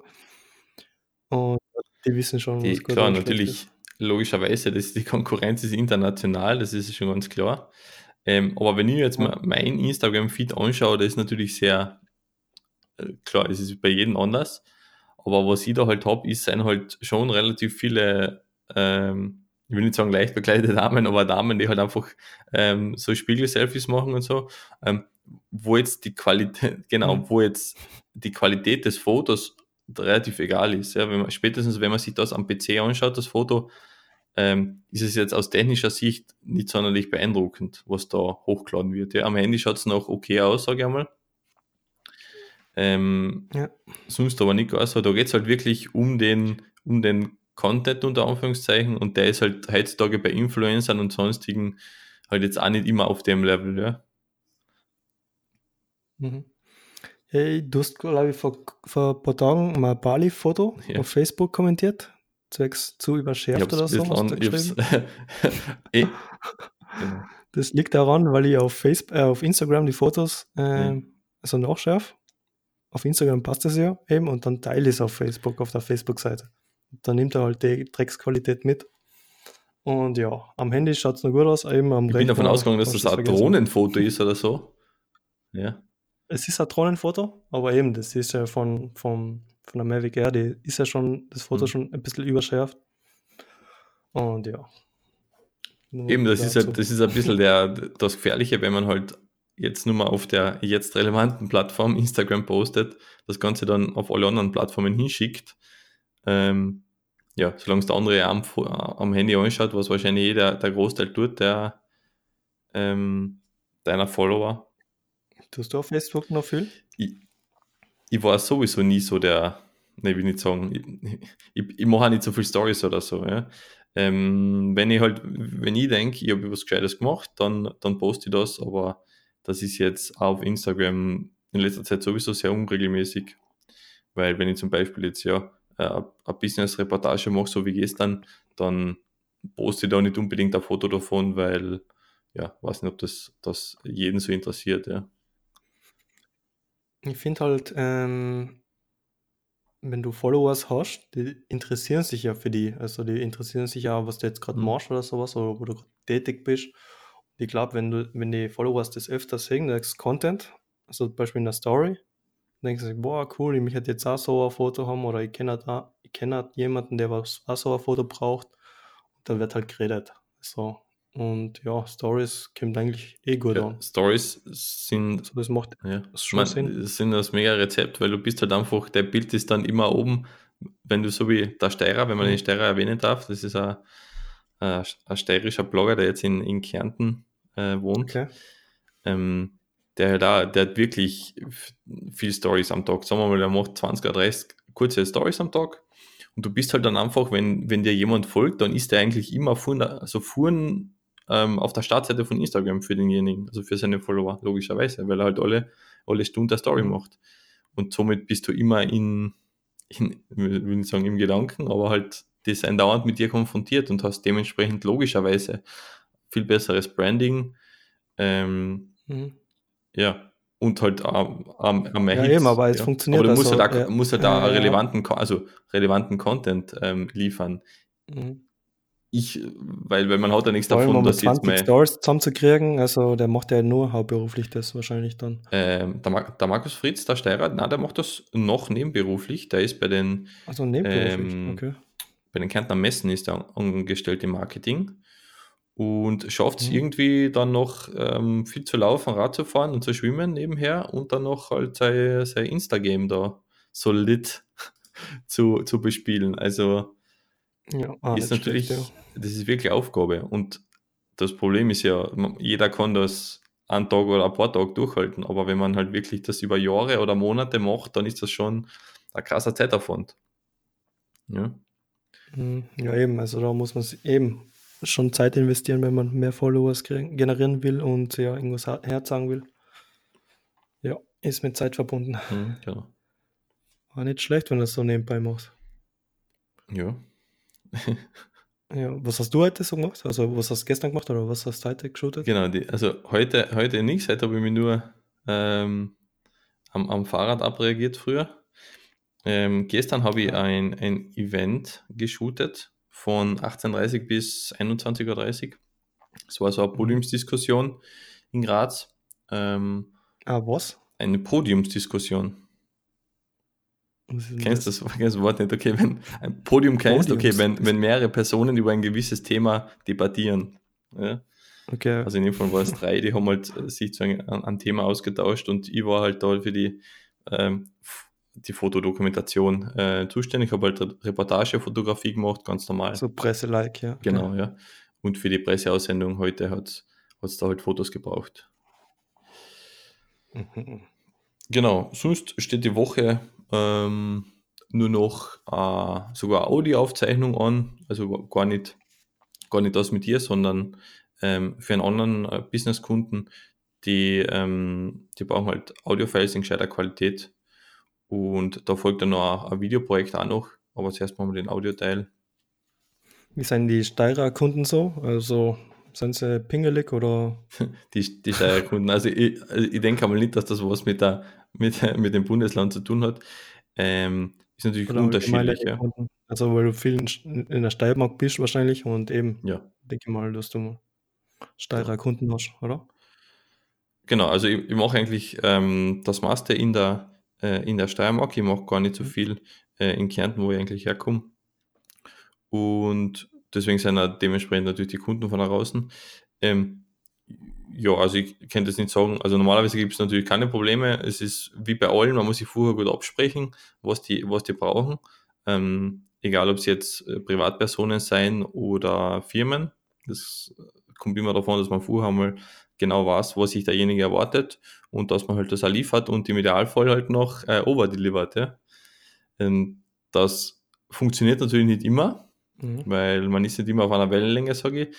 Und die wissen schon, Die, was gut klar, natürlich, ist. logischerweise, das, die Konkurrenz ist international, das ist schon ganz klar. Ähm, aber wenn ich jetzt mal mein Instagram-Feed anschaue, das ist natürlich sehr, äh, klar, es ist bei jedem anders. Aber was ich da halt habe, ist, sind halt schon relativ viele, ähm, ich will nicht sagen leicht bekleidete Damen, aber Damen, die halt einfach ähm, so Spiegel-Selfies machen und so, ähm, wo jetzt die Qualität, (laughs) genau, Mhm. wo jetzt die Qualität des Fotos relativ egal ist. Ja, wenn man, spätestens wenn man sich das am PC anschaut, das Foto, ähm, ist es jetzt aus technischer Sicht nicht sonderlich beeindruckend, was da hochgeladen wird. Ja, am Handy schaut es noch okay aus, sage ich einmal. Ähm, Ja. sonst aber nicht gar so. Da geht es halt wirklich um den, um den Content unter Anführungszeichen und der ist halt heutzutage bei Influencern und sonstigen halt jetzt auch nicht immer auf dem Level, ja. Mhm. Hey, du hast, glaube ich, vor, vor ein paar Tagen mal ein Bali-Foto Ja. auf Facebook kommentiert. Zwecks zu überschärft oder so, an, (laughs) eh, genau. Das liegt daran, weil ich auf, Facebook, äh, auf Instagram die Fotos äh, Ja. also nachschärfe. Auf Instagram passt das ja eben und dann teile ich es auf Facebook, auf der Facebook-Seite. Dann nimmt er halt die Drecksqualität mit. Und ja, am Handy schaut es noch gut aus, eben am Ich bin davon Rechner ausgegangen, dass das ein. Drohnenfoto ist oder so. Ja. Es ist ein Drohnenfoto, aber eben, das ist ja von, von, von der Mavic Air, die ist ja schon, das Foto Mhm. schon ein bisschen überschärft. Und ja. Nur Eben, das ist halt, das ist ein bisschen der, das Gefährliche, wenn man halt jetzt nur mal auf der jetzt relevanten Plattform Instagram postet, das Ganze dann auf alle anderen Plattformen hinschickt. Ähm, ja, solange es der andere am, am Handy anschaut, was wahrscheinlich jeder, der Großteil tut, der ähm, deiner Follower. Tust du auf Facebook noch viel? Ich, ich war sowieso nie so der, ne, will nicht sagen, ich, ich, ich mache auch nicht so viel Stories oder so. Ja. Ähm, wenn ich halt, wenn ich denke, ich habe was Gescheites gemacht, dann, dann poste ich das, aber das ist jetzt auf Instagram in letzter Zeit sowieso sehr unregelmäßig, weil wenn ich zum Beispiel jetzt ja äh, eine Business-Reportage mache, so wie gestern, dann poste ich da nicht unbedingt ein Foto davon, weil, ja, weiß nicht, ob das, das jeden so interessiert, ja. Ich finde halt, ähm, wenn du Followers hast, die interessieren sich ja für die. Also die interessieren sich ja, was du jetzt gerade Mhm. machst oder sowas, oder wo du gerade tätig bist. Und ich glaube, wenn du, wenn die Followers das öfter sehen, das Content, also zum Beispiel in der Story, sie sich, boah, cool, ich möchte jetzt auch so ein Foto haben oder ich kenne da, ich kenne jemanden, der was auch so ein Foto braucht. Und dann wird halt geredet. So. Und ja, Stories kommt eigentlich eh gut Ja, an. Stories sind Also das macht Ja, schon mein, Sinn. sind das mega Rezept, weil du bist halt einfach, der Bild ist dann immer oben, wenn du so wie der Steirer, wenn man Mhm. den Steirer erwähnen darf, das ist ein, ein, ein steirischer Blogger, der jetzt in, in Kärnten äh, wohnt, okay. ähm, der halt auch, der hat wirklich viel Stories am Tag. Sagen wir mal, der macht 20 oder 30 kurze Stories am Tag. Und du bist halt dann einfach, wenn, wenn dir jemand folgt, dann ist der eigentlich immer vorn, also vorn ähm, auf der Startseite von Instagram für denjenigen, also für seine Follower, logischerweise, weil er halt alle, alle Stunden eine Story Mhm. macht. Und somit bist du immer in, in ich will nicht sagen im Gedanken, aber halt, die sind dauernd mit dir konfrontiert und hast dementsprechend logischerweise viel besseres Branding. Ähm, Mhm. ja, und halt am, am, am Ja, eben, aber es ja. funktioniert Aber du musst also, halt auch, ja. musst halt auch ja, relevanten, also relevanten Content ähm, liefern. Mhm. Ich, weil, weil man hat ja nichts Vor davon, dass jetzt 20 mal Stories zusammenzukriegen, also der macht ja nur hauptberuflich das wahrscheinlich dann. ähm, der, Mar der Markus Fritz, der Steirer, na, der macht das noch nebenberuflich. Der ist bei den, Also nebenberuflich, Ähm, okay. bei den Kärntner Messen ist er angestellt im Marketing und schafft es Mhm. irgendwie dann noch ähm, viel zu laufen, Rad zu fahren und zu schwimmen nebenher und dann noch halt sein, sein Instagram da solid (laughs) zu, zu bespielen. Also Ja, ah, ist natürlich, schlecht, das ist wirklich Aufgabe. Und das Problem ist ja, jeder kann das einen Tag oder ein paar Tage durchhalten, aber wenn man halt wirklich das über Jahre oder Monate macht, dann ist das schon ein krasser Zeitaufwand. Ja, ja. Mhm. Ja, eben, also da muss man eben schon Zeit investieren, wenn man mehr Followers generieren will und ja, irgendwas herzagen will. Ja, ist mit Zeit verbunden. mhm, genau. War nicht schlecht, wenn du das so nebenbei machst. Ja. (laughs) Ja, was hast du heute so gemacht? Also, was hast du gestern gemacht oder was hast du heute geshootet? Genau, die, also heute, heute nichts, heute habe ich mich nur ähm, am, am Fahrrad abreagiert früher. Ähm, gestern habe ich ein, ein Event geshootet von 18.30 bis 21.30 Uhr. Es war so eine Mhm. Podiumsdiskussion in Graz. Ähm, Ah, was? eine Podiumsdiskussion. (laughs) Kennst du das, das Wort nicht? Okay, wenn ein Podium kennst, okay, wenn, wenn mehrere Personen über ein gewisses Thema debattieren. Ja? Okay. Also in dem Fall war es drei, die haben halt äh, sich zu einem, einem Thema ausgetauscht und ich war halt da für die, ähm, die Fotodokumentation äh, zuständig. Ich habe halt Re- Reportagefotografie gemacht, ganz normal. so Presse-like, ja. Genau, ja. Und für die Presseaussendung heute hat es da halt Fotos gebraucht. Mhm. Genau, sonst steht die Woche ähm, nur noch äh, sogar Audioaufzeichnung an, also gar nicht, gar nicht das mit dir, sondern ähm, für einen anderen äh, Businesskunden, die, ähm, die brauchen halt Audiofiles in gescheiter Qualität und da folgt dann noch ein, ein Videoprojekt auch noch, aber zuerst machen wir den Audioteil. Wie sind die Steirer Kunden so? Also sind sie pingelig oder? (laughs) die, die Steuerkunden. Also ich, also ich denke einmal nicht, dass das was mit, der, mit, mit dem Bundesland zu tun hat. Ähm, ist natürlich oder unterschiedlich. Ja. Also weil du viel in, in der Steiermark bist wahrscheinlich und eben, ja, denke mal, dass du Steirer Kunden hast, oder? genau. Also ich, ich mache eigentlich ähm, das Master in der, äh, in der Steiermark. Ich mache gar nicht so viel äh, in Kärnten, wo ich eigentlich herkomme. Und deswegen sind auch dementsprechend natürlich die Kunden von da draußen. Ähm, ja, also ich kann das nicht sagen. Also normalerweise gibt es natürlich keine Probleme. Es ist wie bei allen, man muss sich vorher gut absprechen, was die, was die brauchen. Ähm, egal, ob es jetzt äh, Privatpersonen sein oder Firmen. Das kommt immer davon, dass man vorher mal genau weiß, was sich derjenige erwartet und dass man halt das auch liefert und im Idealfall halt noch äh, overdelivert. Ja. Ähm, das funktioniert natürlich nicht immer, Mhm. weil man ist nicht immer auf einer Wellenlänge, sage ich.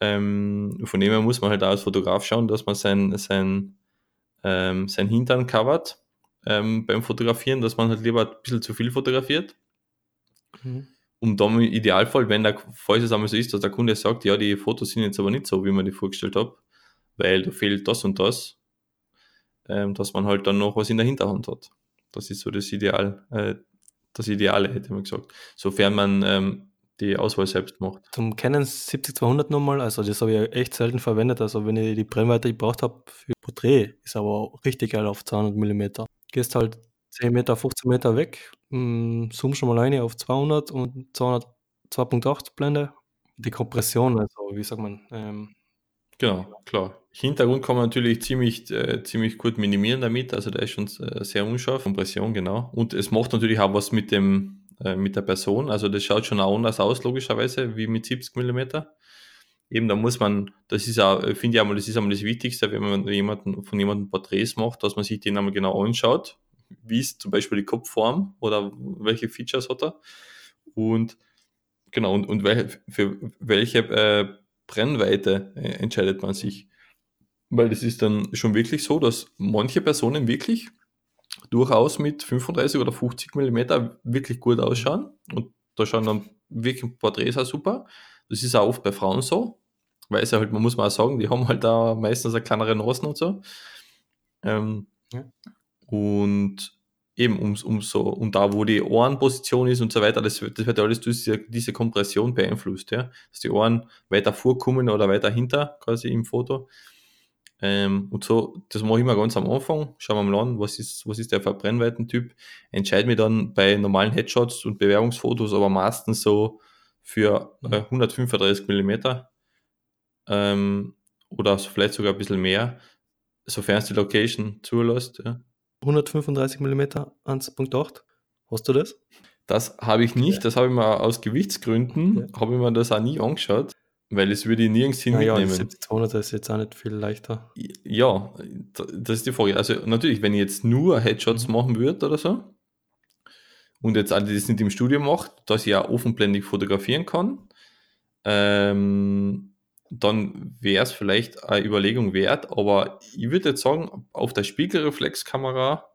Ähm, von dem her muss man halt auch als Fotograf schauen, dass man sein, sein, ähm, sein Hintern covert ähm, beim Fotografieren, dass man halt lieber ein bisschen zu viel fotografiert. Mhm. Und dann im Idealfall, wenn der, falls es einmal so ist, dass der Kunde sagt, ja, die Fotos sind jetzt aber nicht so, wie man die vorgestellt hat, weil da fehlt das und das, ähm, dass man halt dann noch was in der Hinterhand hat. Das ist so das Ideal, äh, das Ideale, hätte man gesagt. Sofern man ähm, die Auswahl selbst macht. Zum Canon 70-200 nochmal, also das habe ich echt selten verwendet. Also wenn ich die Brennweite gebraucht habe für Porträt, ist aber richtig geil auf 200 mm. Gehst halt 10 Meter, 15 Meter weg, mm, zoom schon mal eine auf 200 und 200, 2.8 Blende. Die Kompression, also wie sagt man, ähm, Genau, klar. Hintergrund kann man natürlich ziemlich, äh, ziemlich gut minimieren damit, also der ist schon äh, sehr unscharf. Kompression, genau. Und es macht natürlich auch was mit dem, äh, mit der Person, also das schaut schon auch anders aus, logischerweise, wie mit 70 mm. Eben, da muss man, das ist auch, finde ich einmal, das ist einmal das Wichtigste, wenn man jemanden, von jemandem Porträts macht, dass man sich den einmal genau anschaut, wie ist zum Beispiel die Kopfform oder welche Features hat er. Und genau, und, und welche, für welche äh, Brennweite äh, entscheidet man sich. Weil das ist dann schon wirklich so, dass manche Personen wirklich durchaus mit 35 oder 50 mm wirklich gut ausschauen. Und da schauen dann wirklich Porträts auch super. Das ist auch oft bei Frauen so. Weil es ja halt, man muss mal sagen, die haben halt da meistens eine kleinere Nasen und so. Ähm, ja. Und eben um, um so, und da, wo die Ohrenposition ist und so weiter, das, das wird alles durch diese, diese Kompression beeinflusst, ja. Dass die Ohren weiter vorkommen oder weiter hinter, quasi im Foto. Ähm, und so, das mache ich immer ganz am Anfang. Schauen wir mal an, was ist, was ist der Verbrennweitentyp. Entscheide mich dann bei normalen Headshots und Bewerbungsfotos, aber meistens so für äh, 135 mm ähm, oder vielleicht sogar ein bisschen mehr, sofern es die Location zulässt. Ja. 135 mm 1.8. Hast du das? Das habe ich nicht, das habe ich mir aus Gewichtsgründen, okay. habe ich mir das auch nie angeschaut, weil es würde ich nirgends hin ja, mitnehmen. Ja, 200 ist jetzt auch nicht viel leichter. Ja, das ist die Frage. Also natürlich, wenn ich jetzt nur Headshots mhm. machen würde oder so und jetzt alle, das nicht im Studio macht, dass ich ja offenblendig fotografieren kann, ähm, dann wäre es vielleicht eine Überlegung wert. Aber ich würde jetzt sagen, auf der Spiegelreflexkamera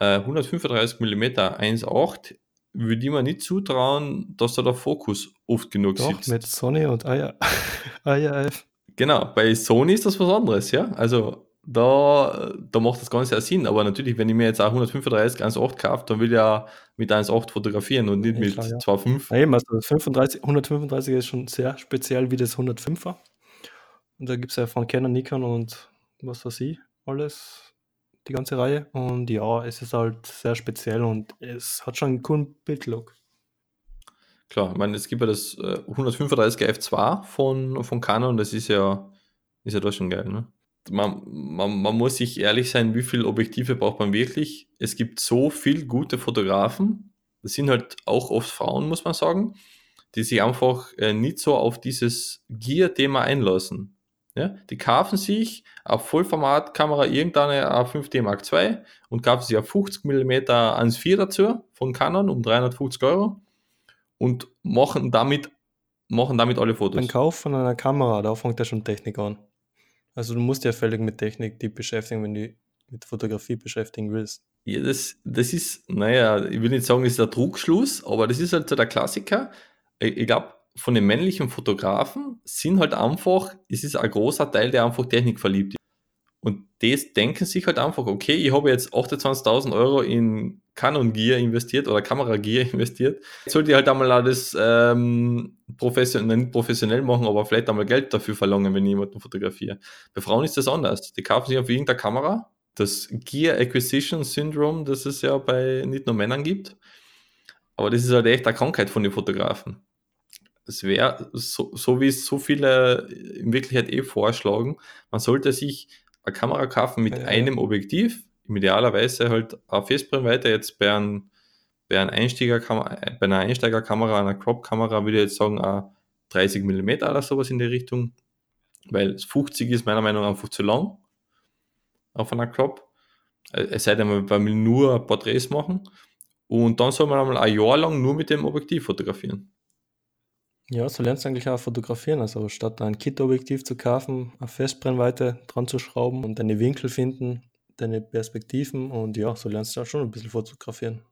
äh, 135 mm 1.8 würde ich mir nicht zutrauen, dass da der Fokus oft genug Doch, sitzt. mit Sony und (laughs) IRF. Genau, bei Sony ist das was anderes, ja. Also da, da macht das Ganze ja Sinn. Aber natürlich, wenn ich mir jetzt auch 135 1.8 kaufe, dann will ich ja mit 1.8 fotografieren und nicht ja, mit ja. 2.5. Eben, also 35, 135 ist schon sehr speziell wie das 105er. Und da gibt es ja von Canon, Nikon und was weiß ich, alles, die ganze Reihe. Und ja, es ist halt sehr speziell und es hat schon einen coolen Bildlook. Klar, ich meine, es gibt ja das äh, 135er F2 von, von Canon, das ist ja, ist ja doch schon geil, ne? man, man, man muss sich ehrlich sein, wie viele Objektive braucht man wirklich. Es gibt so viel gute Fotografen, das sind halt auch oft Frauen, muss man sagen, die sich einfach äh, nicht so auf dieses Gear-Thema einlassen. Ja? Die kaufen sich auf Vollformatkamera irgendeine A5D Mark II und kaufen sich auf 50 mm 1.4 dazu von Canon um 350 Euro und machen damit, machen damit alle Fotos. Beim Kauf von einer Kamera, da fängt ja schon Technik an. Also du musst ja völlig mit Technik die beschäftigen, wenn du mit Fotografie beschäftigen willst. Ja, das, das ist, naja, ich will nicht sagen, das ist der Trugschluss, aber das ist halt so der Klassiker. Ich, ich glaube, von den männlichen Fotografen sind halt einfach, es ist ein großer Teil, der einfach Technik verliebt ist. Und das denken sich halt einfach, okay, ich habe jetzt 28.000 Euro in Canon Gear investiert oder Kamera Gear (laughs) investiert. Jetzt sollte ich halt einmal auch das ähm, professionell, nicht professionell machen, aber vielleicht einmal Geld dafür verlangen, wenn ich jemanden fotografiere. Bei Frauen ist das anders. Die kaufen sich auf irgendeine Kamera. Das Gear Acquisition Syndrome, das es ja bei nicht nur Männern gibt. Aber das ist halt echt eine Krankheit von den Fotografen. Es wäre, so, so wie es so viele in Wirklichkeit eh vorschlagen, man sollte sich eine Kamera kaufen mit ja, einem Objektiv, idealerweise halt eine Festbrennweite jetzt bei, einem, bei, einem Einsteigerkamera, bei einer Einsteigerkamera, einer Crop-Kamera würde ich jetzt sagen, 30 mm oder sowas in die Richtung, weil 50 ist meiner Meinung nach einfach zu lang auf einer Crop. Äh, es sei denn, man will nur Porträts machen und dann soll man einmal ein Jahr lang nur mit dem Objektiv fotografieren. Ja, so lernst du eigentlich auch fotografieren. Also statt ein Kit-Objektiv zu kaufen, eine Festbrennweite dran zu schrauben und deine Winkel finden, deine Perspektiven und ja, so lernst du auch schon ein bisschen fotografieren.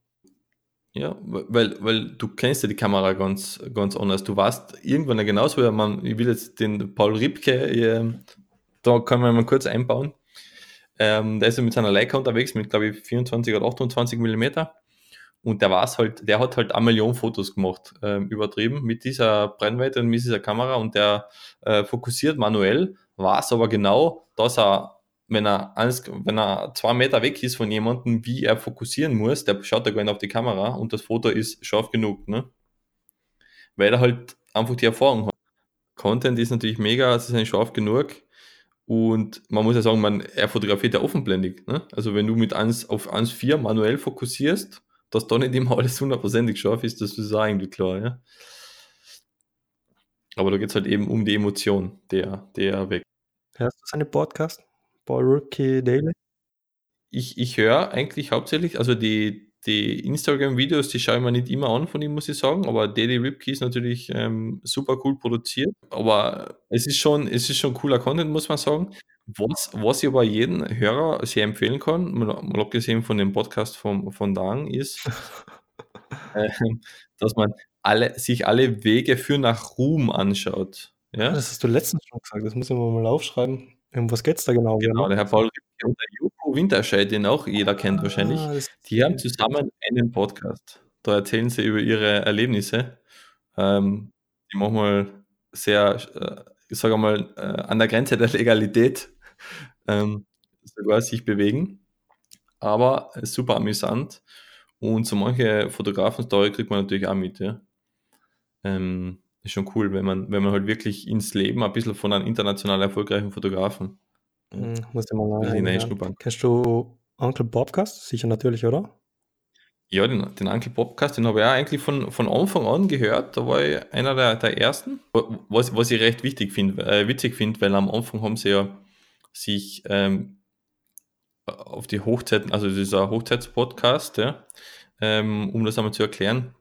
Ja, weil, weil du kennst ja die Kamera ganz, ganz anders. Du weißt irgendwann ja genauso, ja, man, ich will jetzt den Paul Ripke, äh, da kann man mal kurz einbauen. Ähm, der ist ja mit seiner Leica unterwegs, mit glaube ich 24 oder 28 Millimeter. Und der war's halt, der hat halt eine Million Fotos gemacht, äh, übertrieben, mit dieser Brennweite und mit dieser Kamera und der äh, fokussiert manuell, weiß aber genau, dass er wenn er, eins, wenn er zwei Meter weg ist von jemandem, wie er fokussieren muss, der schaut da gar nicht auf die Kamera und das Foto ist scharf genug, ne? Weil er halt einfach die Erfahrung hat. Content ist natürlich mega, es ist nicht scharf genug und man muss ja sagen, man, er fotografiert ja offenblendig, ne? Also wenn du mit 1 auf 1,4 manuell fokussierst, dass da nicht immer alles hundertprozentig scharf ist, das ist auch irgendwie klar, ja? Aber da geht es halt eben um die Emotion, der, der weg. Hörst du seine Podcast? Paul Rookie Daily? Ich, ich höre eigentlich hauptsächlich, also die, die Instagram-Videos, die schaue ich mir nicht immer an von ihm, muss ich sagen, aber Daily Ripkey ist natürlich ähm, super cool produziert. Aber es ist schon, es ist schon cooler Content, muss man sagen. Was, was ich aber jeden Hörer sehr empfehlen kann, mal, mal abgesehen von dem Podcast von, von Dang, ist, (laughs) äh, dass man alle, sich alle Wege für nach Ruhm anschaut. Ja? Das hast du letztens schon gesagt, das müssen wir mal aufschreiben. Um was geht es da genau? Genau, der Herr Paul Ripke und der Joko Winterscheid, den auch jeder kennt wahrscheinlich, Ah, die haben zusammen einen Podcast. Da erzählen sie über ihre Erlebnisse, ähm, die manchmal sehr, äh, ich sage mal, äh, an der Grenze der Legalität ähm, sogar sich bewegen. Aber äh, super amüsant. Und so manche Fotografen-Story kriegt man natürlich auch mit, ja. Ähm, ist schon cool, wenn man, wenn man halt wirklich ins Leben ein bisschen von einem international erfolgreichen Fotografen hm, muss ich mal ein bisschen reinhören. hineinschnuppern. Kennst du Uncle Bobcast? Sicher natürlich, oder? Ja, den, den Uncle Podcast, den habe ich auch eigentlich von, von Anfang an gehört. Da war ich einer der, der ersten. Was, was ich recht wichtig finde, äh, witzig finde, weil am Anfang haben sie ja sich ähm, auf die Hochzeiten, also ein Hochzeitspodcast, ja, ähm, um das einmal zu erklären.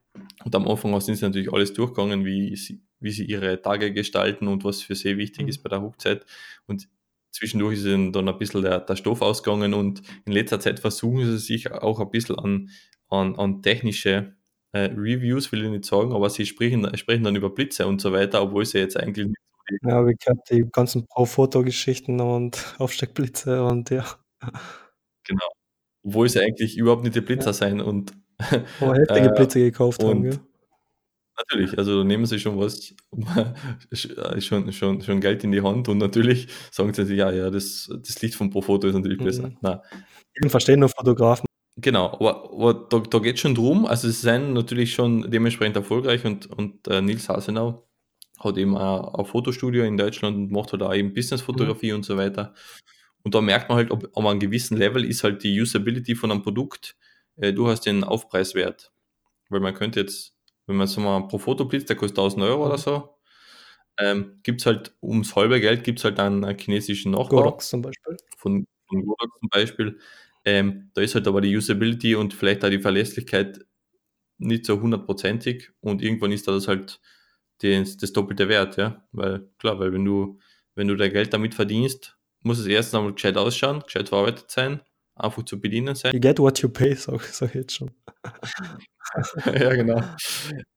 Und am Anfang sind sie natürlich alles durchgegangen, wie sie, wie sie ihre Tage gestalten und was für sie wichtig Mhm. ist bei der Hochzeit. Und zwischendurch ist ihnen dann ein bisschen der, der Stoff ausgegangen und in letzter Zeit versuchen sie sich auch ein bisschen an, an, an technische äh, Reviews, will ich nicht sagen, aber sie sprechen, sprechen dann über Blitze und so weiter, obwohl sie jetzt eigentlich nicht Ja, wie gesagt, die ganzen Pro-Foto-Geschichten und (laughs) Aufsteckblitze und ja. genau, obwohl sie eigentlich überhaupt nicht die Blitzer Ja. sein und Aber heftige (laughs) äh, Blitze gekauft haben, und gell? Natürlich, also nehmen sie schon was, (laughs) schon, schon, schon Geld in die Hand und natürlich sagen sie sich, ja, ja, das, das Licht vom Pro-Foto ist natürlich besser. Mhm. Na, Ich verstehe nur Fotografen. genau, aber, aber da, da geht schon drum, also sie sind natürlich schon dementsprechend erfolgreich und, und äh, Nils Hasenau hat eben auch ein Fotostudio in Deutschland und macht halt auch eben Businessfotografie und so weiter. Und da merkt man halt, ob an einem gewissen Level ist halt die Usability von einem Produkt, äh, du hast den Aufpreiswert. Weil man könnte jetzt, wenn man so mal pro Fotoblitz, der kostet 1000 Euro oder Mhm. so, ähm, gibt es halt ums halbe Geld gibt es halt einen chinesischen Nachbau Godox zum Beispiel. von, von Godox zum Beispiel. Ähm, da ist halt aber die Usability und vielleicht auch die Verlässlichkeit nicht so hundertprozentig und irgendwann ist das halt das, das doppelte Wert, ja. Weil, klar, weil wenn du, wenn du dein Geld damit verdienst, muss es erstens einmal gescheit ausschauen, gescheit verarbeitet sein, einfach zu bedienen sein. You get what you pay, (laughs) sag, sag ich jetzt schon. (laughs) ja, genau.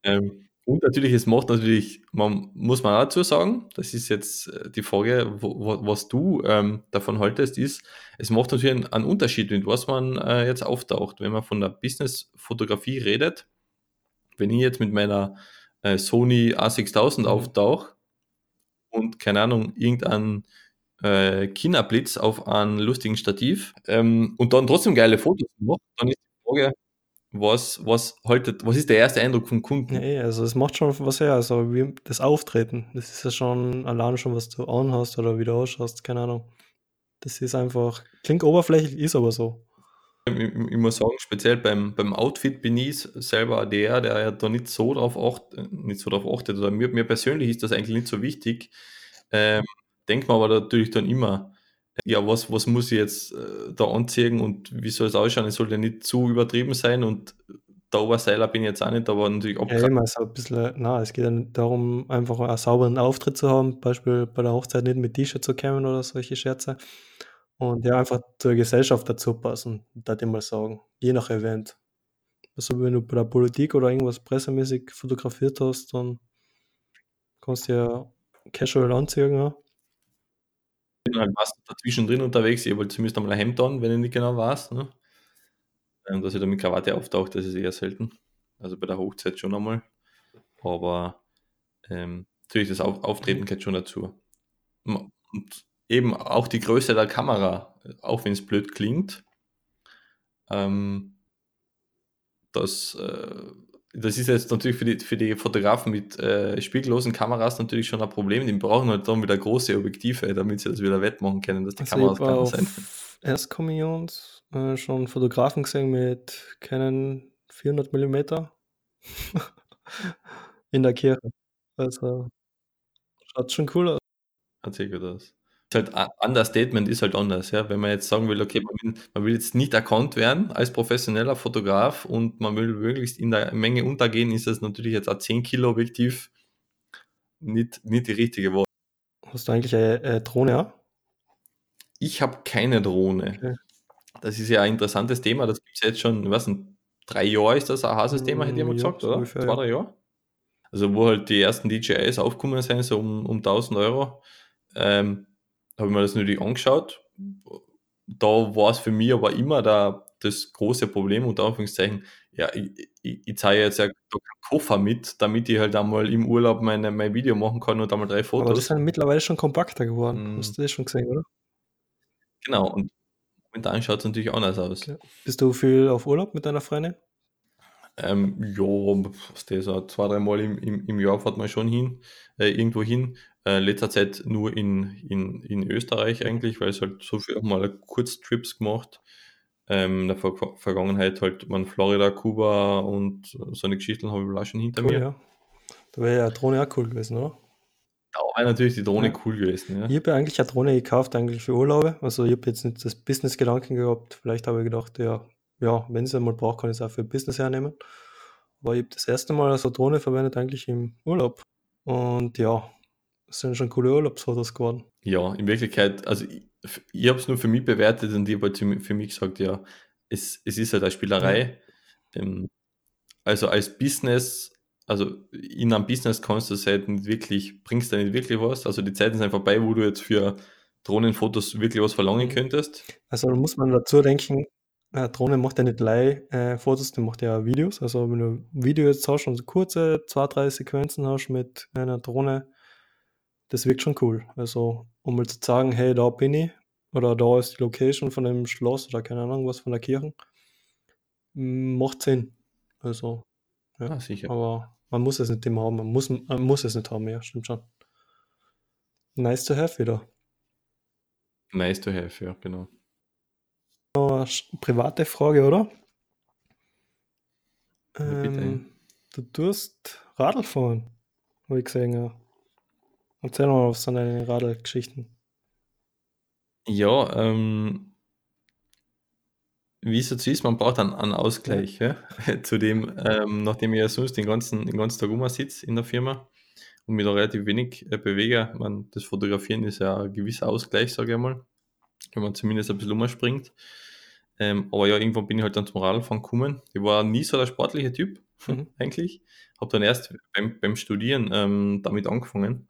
Ähm, und natürlich, es macht natürlich, man muss man auch dazu sagen, das ist jetzt äh, die Frage, wo, wo, was du ähm, davon haltest, ist, es macht natürlich einen, einen Unterschied, mit was man äh, jetzt auftaucht. Wenn man von der Business-Fotografie redet, wenn ich jetzt mit meiner äh, Sony A6000 Mhm. auftauche und keine Ahnung, irgendein äh, China-Blitz auf einen lustigen Stativ ähm, und dann trotzdem geile Fotos mache, dann ist die Frage, was, was haltet, was ist der erste Eindruck vom Kunden? Ja, eh, also es macht schon was her. Also wie das Auftreten, das ist ja schon alleine schon, was du anhast oder wie du ausschaust, keine Ahnung. Das ist einfach, klingt oberflächlich, ist aber so. Ich, muss sagen, speziell beim, beim Outfit bin ich selber der, der ja da nicht so drauf achtet, nicht so drauf achtet, oder mir, mir persönlich ist das eigentlich nicht so wichtig. Ähm, denkt man aber natürlich dann immer, ja, was, was muss ich jetzt äh, da anziehen und wie soll es ausschauen? Es soll ja nicht zu übertrieben sein und der Oberseiler bin ich jetzt auch nicht, aber natürlich Ja, abgekratzt. immer so ein bisschen, na, es geht ja darum, einfach einen sauberen Auftritt zu haben, Beispiel bei der Hochzeit nicht mit T-Shirt zu kommen oder solche Scherze. Und ja, einfach zur Gesellschaft dazu passen, würde ich mal sagen. Je nach Event. Also wenn du bei der Politik oder irgendwas pressemäßig fotografiert hast, dann kannst du ja casual anziehen. Ja. Ich bin halt meistens dazwischen drin unterwegs, ich wollte zumindest einmal ein Hemd an, wenn ich nicht genau weiß. Ne? Ähm, dass ich da mit Krawatte auftaucht, das ist eher selten. Also bei der Hochzeit schon einmal. Aber ähm, natürlich das Auf Auftreten gehört schon dazu. Und eben auch die Größe der Kamera, auch wenn es blöd klingt, ähm, das, äh, das ist jetzt natürlich für die, für die Fotografen mit äh, spiegellosen Kameras natürlich schon ein Problem. Die brauchen halt dann wieder große Objektive, damit sie das wieder wettmachen können, dass die Also Kameras auf sein. Erstkommunions äh, schon Fotografen gesehen mit keinen 400 Millimeter (laughs) in der Kirche. Also schaut schon cool aus. Erzähl gut aus. Ist halt ein Understatement ist halt anders, ja. Wenn man jetzt sagen will, okay, man will, man will jetzt nicht erkannt werden als professioneller Fotograf und man will möglichst in der Menge untergehen, ist das natürlich jetzt ein 10 Kilo Objektiv nicht, nicht die richtige Wahl. Hast du eigentlich eine, eine Drohne, ja? Ich habe keine Drohne. Okay. Das ist ja ein interessantes Thema, das gibt es jetzt schon, was, in drei Jahre ist das ein heißes Thema, hätte mal Mm, Ja, gesagt, oder? ungefähr, Zwei, drei Jahre? Also wo halt die ersten DJIs aufgekommen sind, so um, um 1000 Euro, ähm, habe ich mir das natürlich angeschaut. Da war es für mich aber immer da, das große Problem, unter Anführungszeichen, ja, ich, ich, ich zeige jetzt ja keinen Koffer mit, damit ich halt einmal im Urlaub meine, mein Video machen kann und einmal drei Aber das Fotos. sind mittlerweile schon kompakter geworden. Mm. Hast du das schon gesehen, oder? Genau, und momentan schaut es natürlich anders aus. Okay. Bist du viel auf Urlaub mit deiner Freundin? Ähm, ja, was der so zwei, dreimal im, im, im Jahr fährt man schon hin, äh, irgendwo hin. Äh, letzter Zeit nur in, in, in Österreich eigentlich, weil es halt so viel mal Kurztrips gemacht. Ähm, in der Ver Vergangenheit halt man Florida, Kuba und so eine Geschichten habe ich auch schon hinter Cool, mir. ja. Da wäre ja eine Drohne auch cool gewesen, oder? Da wäre natürlich die Drohne Ja. cool gewesen. Ja. Ich habe ja eigentlich eine Drohne gekauft, eigentlich für Urlaube. Also ich habe jetzt nicht das Business-Gedanken gehabt. Vielleicht habe ich gedacht, ja, ja, wenn ich es einmal brauche, kann ich es auch für Business hernehmen. Aber ich habe das erste Mal so Drohne verwendet eigentlich im Urlaub. Und ja, es sind schon coole Urlaubsfotos geworden. Ja, in Wirklichkeit, also ich, ich habe es nur für mich bewertet und ich habe halt für mich gesagt, ja, es, es ist halt eine Spielerei. Ähm, also als Business, also in einem Business kannst du es halt nicht wirklich, bringst du nicht wirklich was. Also die Zeiten sind vorbei, wo du jetzt für Drohnenfotos wirklich was verlangen Mhm. könntest. Also da muss man dazu denken, eine Drohne macht ja nicht Leih äh, Fotos, die macht ja Videos. Also wenn du ein Video jetzt hast und so kurze, zwei, drei Sequenzen hast mit einer Drohne, das wirkt schon cool. Also um mal zu sagen, hey, da bin ich oder da ist die Location von dem Schloss oder keine Ahnung was von der Kirche, macht Sinn. Also, ja. Ah, sicher. Aber man muss es nicht immer haben. Man muss, man muss es nicht haben, ja, stimmt schon. Nice to have wieder. Nice to have, ja, genau. Noch eine private Frage, oder? Ja. Ähm, du tust Radl fahren, habe ich gesehen, ja. Erzähl mal was von deinen Radlgeschichten. Ja, ähm, wie es jetzt ist, man braucht einen, einen Ausgleich. Ja. (laughs) Zu dem, ähm, nachdem ich ja sonst den ganzen, den ganzen Tag rumsitze in der Firma und mich da relativ wenig äh, bewege. Man, das Fotografieren ist ja ein gewisser Ausgleich, sage ich mal, wenn man zumindest ein bisschen umspringt. Ähm, aber ja, irgendwann bin ich halt dann zum Radlfahren gekommen. Ich war nie so der sportliche Typ, Mhm. (laughs) eigentlich. Habe dann erst beim, beim Studieren ähm, damit angefangen.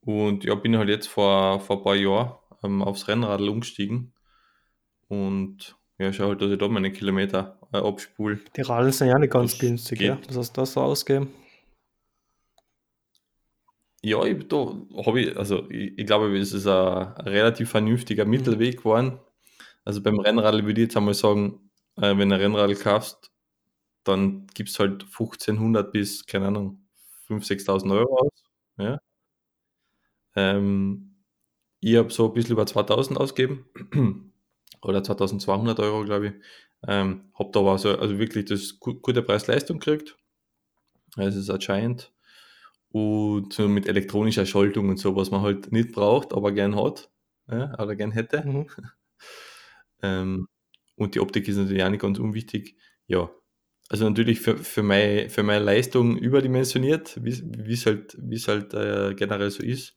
Und ja, bin halt jetzt vor, vor ein paar Jahren ähm, aufs Rennradl umgestiegen. Und ja, schau halt, dass ich da meine Kilometer äh, abspule. Die Radl sind ja nicht ganz Das günstig, ja. geht. Was hast du da so ausgeben? Ja, ich, da habe ich, also ich, ich glaube, es ist ein, relativ vernünftiger Mittelweg geworden. Also beim Rennradl würde ich jetzt einmal sagen, äh, wenn du ein Rennradl kaufst, dann gibst halt 1500 bis, keine Ahnung, 5.000, 6.000 Euro aus. Ja. Ähm, ich habe so ein bisschen über 2000 ausgegeben. (clears throat) Oder 2200 Euro, glaube ich. Ähm, habe da aber so, also wirklich das gu gute Preis-Leistung gekriegt. Es ist ein Giant. Und so mit elektronischer Schaltung und so, was man halt nicht braucht, aber gern hat. Ja, oder gern hätte. Mhm. (laughs) Ähm, und die Optik ist natürlich auch nicht ganz unwichtig. Ja, also natürlich für, für, meine, für meine Leistung überdimensioniert, wie es halt, wie's halt äh, generell so ist.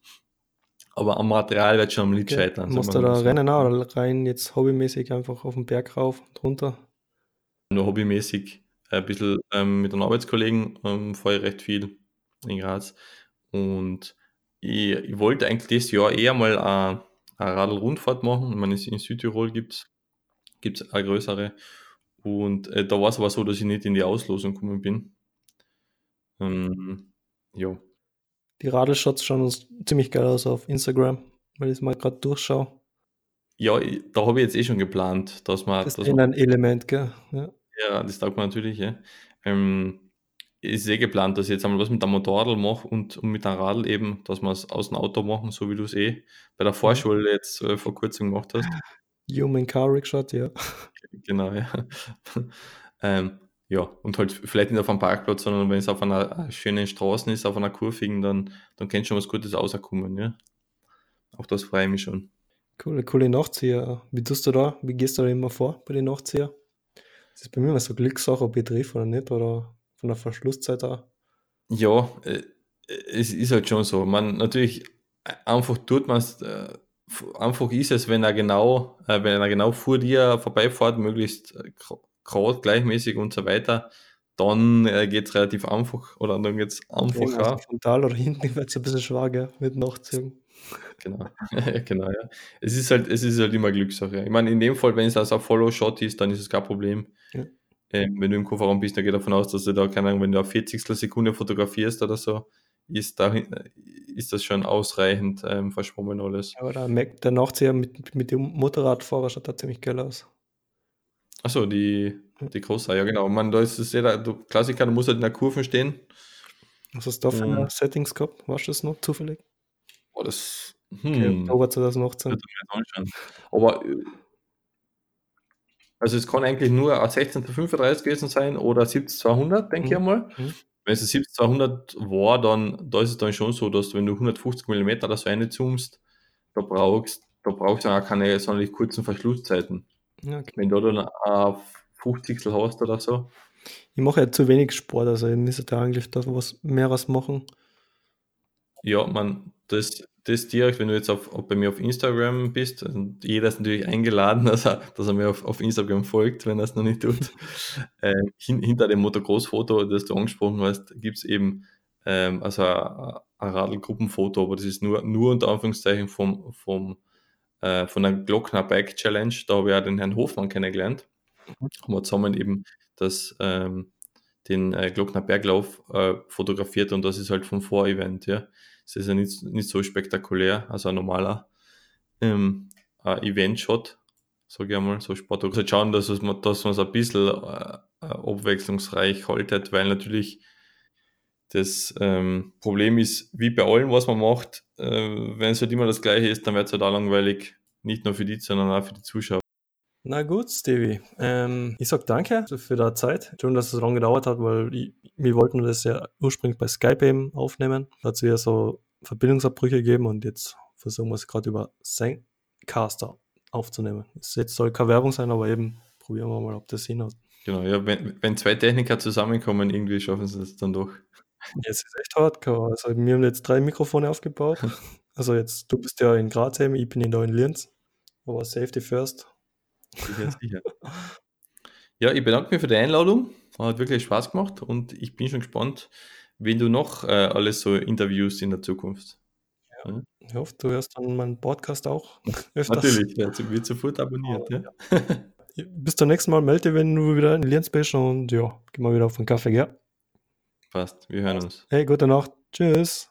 Aber am Material wird schon am Lied Okay. scheitern. Musst du da so. rennen auch oder rein jetzt hobbymäßig einfach auf den Berg rauf und runter? nur hobbymäßig ein bisschen ähm, mit den Arbeitskollegen ähm, fahre ich recht viel in Graz. Und ich, ich wollte eigentlich dieses Jahr eher mal eine, eine Radl-Rundfahrt machen. Ich meine, in Südtirol gibt es eine größere. Und äh, da war es aber so, dass ich nicht in die Auslosung gekommen bin. Ähm, ja. Die Radelshots schauen ziemlich geil aus auf Instagram, weil ich es mal gerade durchschaue. Ja, da habe ich jetzt eh schon geplant, dass man. Das ist man, ein Element, gell? Ja. ja, das taugt man natürlich, ja. Ähm, ist eh geplant, dass ich jetzt einmal was mit der Motorradl mache und, und mit dem Radl eben, dass wir es aus dem Auto machen, so wie du es eh bei der Vorschule jetzt äh, vor kurzem gemacht hast. Human Car Rickshot, ja. (laughs) Genau, ja. (laughs) ähm, ja, und halt vielleicht nicht auf einem Parkplatz, sondern wenn es auf einer äh, schönen Straße ist, auf einer kurvigen, dann, dann kannst du schon was Gutes rauskommen, ja. Auch das freue ich mich schon. Coole, coole Nachtzieher. Wie tust du da? Wie gehst du da immer vor bei den Nachtzieher? Das ist bei mir immer so Glückssache, ob ich treffe oder nicht, oder von der Verschlusszeit auch. Ja, äh, es ist halt schon so. Man natürlich äh, einfach tut man es, äh, einfach ist es, wenn er genau, wenn er genau vor dir vorbeifährt, möglichst gerade gleichmäßig und so weiter, dann geht es relativ einfach oder dann geht es einfacher. Also frontal oder hinten (laughs) wird es ein bisschen schwer, gell, mit Nachziehen. Genau, (laughs) genau, ja. Es ist halt, es ist halt immer Glückssache. Ich meine, in dem Fall, wenn es also ein Follow-Shot ist, dann ist es kein Problem. Ja. Ähm, wenn du im Kofferraum bist, dann geht davon aus, dass du da, keine Ahnung, wenn du auf 40 Sekunde fotografierst oder so, ist, da, ist das schon ausreichend ähm, verschwommen alles. Aber der, Mac, der Nachzieher mit, mit dem Motorradfahrer schaut da ziemlich geil aus. Achso, die, die große, ja genau. Man, da ist es ja, der Klassiker, du musst halt in der Kurve stehen. Was hast du da für Mhm. Settings gehabt? Warst du das noch zufällig? Oh, das, Okay, hm, Oktober 2018. wird mir jetzt anschauen. Aber äh, also es kann eigentlich nur ein 16 zu 35 gewesen sein oder 70 zu 100, denke ich Mhm. einmal. Mhm. Wenn es ein 70 zu 100 war, dann da ist es dann schon so, dass wenn du 150 mm oder so reinzoomst, da brauchst da brauchst du auch keine sonderlich kurzen Verschlusszeiten. Okay. Wenn du dann ein 50 hast oder so, Ich mache ja zu wenig Sport, also ich müsste da eigentlich da was mehreres machen. ja, man, das, das direkt, wenn du jetzt auf, bei mir auf Instagram bist, und jeder ist natürlich eingeladen, (laughs) dass er, dass er mir auf, auf Instagram folgt, wenn er es noch nicht tut. (laughs) äh, hin, hinter dem Motocross-Foto, das du angesprochen hast, gibt es eben ähm, also ein, ein Radlgruppenfoto, aber das ist nur, nur unter Anführungszeichen vom, vom, äh, von der Glockner Bike Challenge. Da habe ich auch den Herrn Hofmann kennengelernt. Haben wir zusammen eben das, ähm, den äh, Glockner Berglauf äh, fotografiert und das ist halt vom Vorevent, ja. Das ist ja nicht, nicht so spektakulär, also ein normaler ähm, Event-Shot, sage ich einmal, so Sport. Also schauen, dass, es, dass man es ein bisschen äh, abwechslungsreich haltet, weil natürlich das ähm, Problem ist, wie bei allem, was man macht, äh, wenn es halt immer das Gleiche ist, dann wird es halt auch langweilig, nicht nur für die, sondern auch für die Zuschauer. Na gut, Stevie. Ähm, ich sag danke für die Zeit. Schön, dass es so lange gedauert hat, weil ich, wir wollten das ja ursprünglich bei Skype eben aufnehmen. Da hat es wieder so Verbindungsabbrüche gegeben und jetzt versuchen wir es gerade über Zencaster aufzunehmen. Es jetzt soll keine Werbung sein, aber eben probieren wir mal, ob das hinhaut. Genau, ja, wenn, wenn zwei Techniker zusammenkommen, irgendwie schaffen sie es dann doch. Jetzt ist echt hardcore. Also wir haben jetzt drei Mikrofone aufgebaut. (laughs) Also jetzt, du bist ja in Graz eben, ich bin in da in Linz. Aber Safety first. Sicher, sicher. Ja, ich bedanke mich für die Einladung. Hat wirklich Spaß gemacht und ich bin schon gespannt, wen du noch äh, alles so interviewst in der Zukunft. Ja. Ja. Ich hoffe, du hörst dann meinen Podcast auch (laughs) öfters. Natürlich, der wird sofort abonniert. Oh, ja. Bis zum nächsten Mal, melde dich, wenn du wieder in Linz bist und ja, geh mal wieder auf den Kaffee, gell? Passt, wir hören uns. Hey, gute Nacht. Tschüss.